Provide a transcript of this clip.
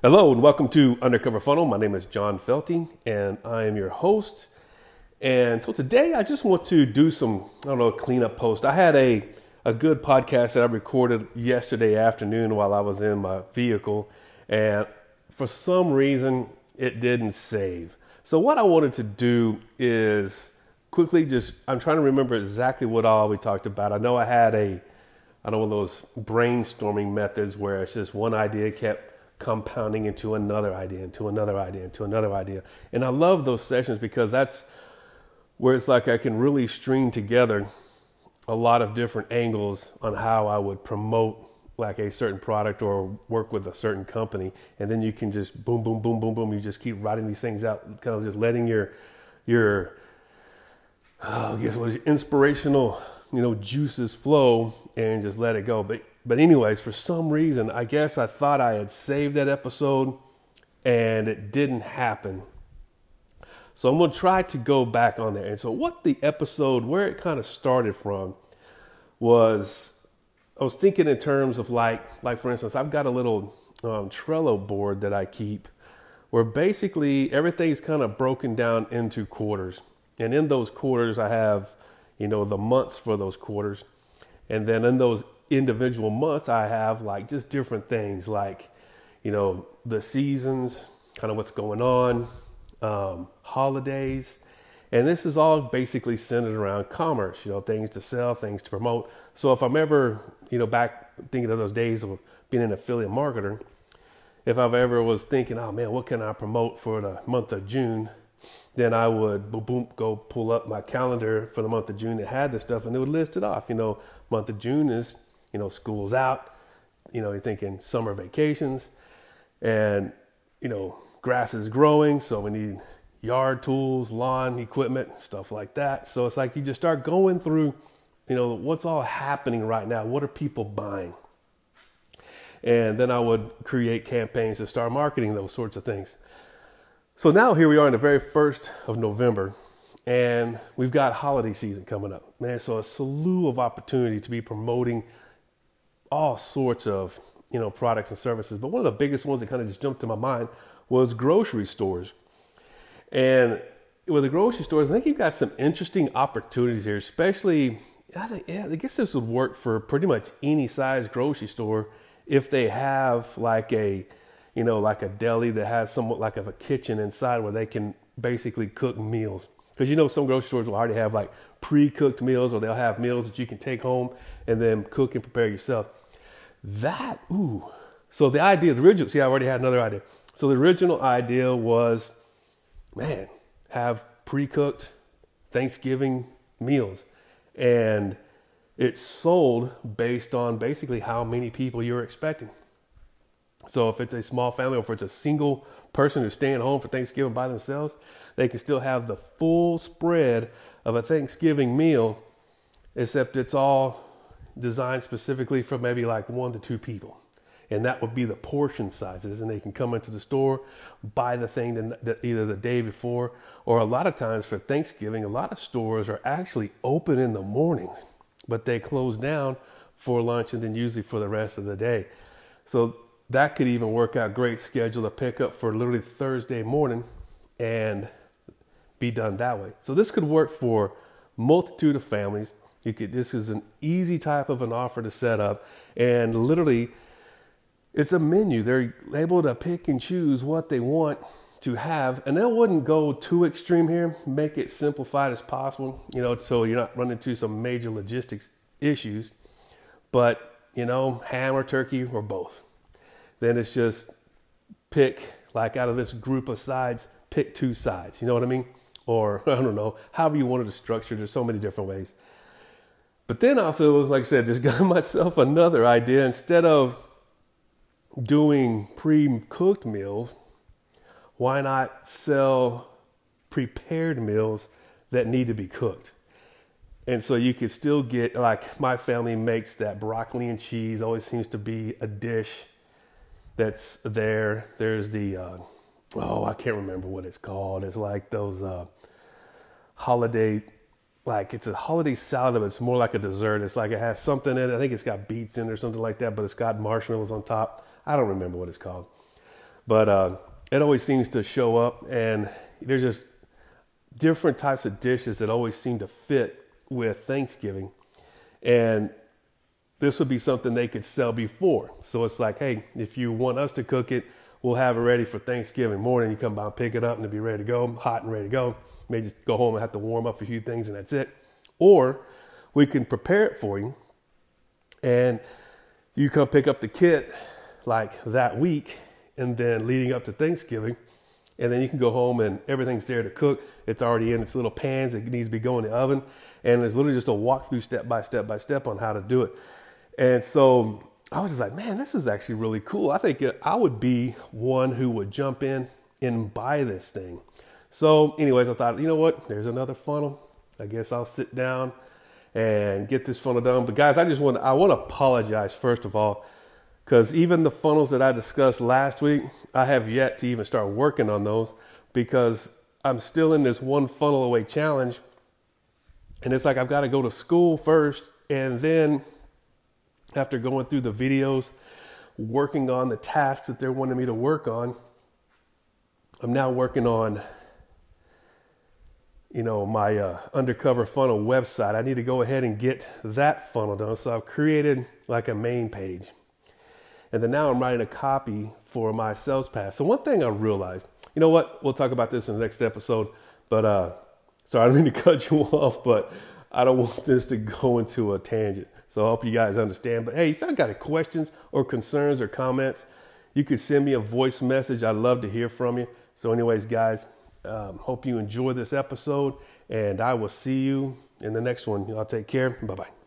Hello and welcome to Undercover Funnel. My name is John Felting and I am your host. And so today I just want to do some, I don't know, cleanup post. I had a, a good podcast that I recorded yesterday afternoon while I was in my vehicle. And for some reason, it didn't save. So what I wanted to do is quickly just, I'm trying to remember exactly what all we talked about. I know I had a, I know one of those brainstorming methods where it's just one idea kept compounding into another idea, into another idea, into another idea. And I love those sessions because that's where it's like I can really string together a lot of different angles on how I would promote like a certain product or work with a certain company. And then you can just boom, boom, boom, boom, boom. You just keep writing these things out, kind of just letting your, your, oh, I guess what is inspirational, you know, juices flow and just let it go. But but anyways, for some reason, I guess I thought I had saved that episode and it didn't happen. So I'm going to try to go back on there. And so what the episode where it kind of started from was I was thinking in terms of like like for instance, I've got a little um, Trello board that I keep where basically everything's kind of broken down into quarters. And in those quarters I have, you know, the months for those quarters. And then in those individual months, I have like just different things like, you know, the seasons, kind of what's going on, um, holidays. And this is all basically centered around commerce, you know, things to sell, things to promote. So if I'm ever, you know, back thinking of those days of being an affiliate marketer, if I've ever was thinking, oh man, what can I promote for the month of June? Then I would boom, boom, go pull up my calendar for the month of June that had this stuff and it would list it off. You know, month of June is you know, school's out, you know, you're thinking summer vacations and, you know, grass is growing. So we need yard tools, lawn equipment, stuff like that. So it's like you just start going through, you know, what's all happening right now? What are people buying? And then I would create campaigns to start marketing those sorts of things. So now here we are in the very first of November, and we've got holiday season coming up, man. So a slew of opportunity to be promoting all sorts of you know products and services. But one of the biggest ones that kind of just jumped to my mind was grocery stores. And with the grocery stores, I think you've got some interesting opportunities here, especially. I, think, yeah, I guess this would work for pretty much any size grocery store if they have like a, you know, like a deli that has somewhat like of a kitchen inside where they can basically cook meals. Because you know some grocery stores will already have like pre-cooked meals, or they'll have meals that you can take home and then cook and prepare yourself. That, ooh. So the idea, the original, see, I already had another idea. So the original idea was, man, have pre cooked Thanksgiving meals. And it's sold based on basically how many people you're expecting. So if it's a small family or if it's a single person who's staying home for Thanksgiving by themselves, they can still have the full spread of a Thanksgiving meal, except it's all designed specifically for maybe like one to two people. And that would be the portion sizes. And they can come into the store, buy the thing that either the day before, or a lot of times for Thanksgiving, a lot of stores are actually open in the mornings, but they close down for lunch and then usually for the rest of the day. So that could even work out great. Schedule a pickup for literally Thursday morning and be done that way. So this could work for multitude of families you could, this is an easy type of an offer to set up, and literally, it's a menu. They're able to pick and choose what they want to have, and that wouldn't go too extreme here. Make it simplified as possible, you know, so you're not running into some major logistics issues. But you know, ham or turkey or both. Then it's just pick like out of this group of sides, pick two sides. You know what I mean? Or I don't know, however you wanted to structure. There's so many different ways. But then also, like I said, just got myself another idea. Instead of doing pre cooked meals, why not sell prepared meals that need to be cooked? And so you could still get, like, my family makes that broccoli and cheese, always seems to be a dish that's there. There's the, uh, oh, I can't remember what it's called. It's like those uh, holiday like it's a holiday salad, but it's more like a dessert. It's like it has something in it. I think it's got beets in it or something like that, but it's got marshmallows on top. I don't remember what it's called. but uh, it always seems to show up, and there's just different types of dishes that always seem to fit with Thanksgiving, and this would be something they could sell before. So it's like, hey, if you want us to cook it, we'll have it ready for Thanksgiving morning. You come by and pick it up, and it'll be ready to go, hot and ready to go. May just go home and have to warm up a few things, and that's it. Or we can prepare it for you, and you come pick up the kit like that week, and then leading up to Thanksgiving, and then you can go home and everything's there to cook. It's already in its little pans. It needs to be going in the oven, and it's literally just a walkthrough step by step by step on how to do it. And so I was just like, man, this is actually really cool. I think I would be one who would jump in and buy this thing. So, anyways, I thought, you know what? There's another funnel. I guess I'll sit down and get this funnel done. But guys, I just want I want to apologize first of all because even the funnels that I discussed last week, I have yet to even start working on those because I'm still in this one funnel away challenge. And it's like I've got to go to school first and then after going through the videos, working on the tasks that they're wanting me to work on, I'm now working on, you know, my uh, undercover funnel website. I need to go ahead and get that funnel done. So I've created like a main page. And then now I'm writing a copy for my sales pass. So one thing I realized, you know what? We'll talk about this in the next episode. But uh, sorry, I don't mean to cut you off, but I don't want this to go into a tangent. So I hope you guys understand. But hey, if you got any questions or concerns or comments, you could send me a voice message. I'd love to hear from you. So, anyways, guys, um, hope you enjoy this episode, and I will see you in the next one. Y'all take care. Bye bye.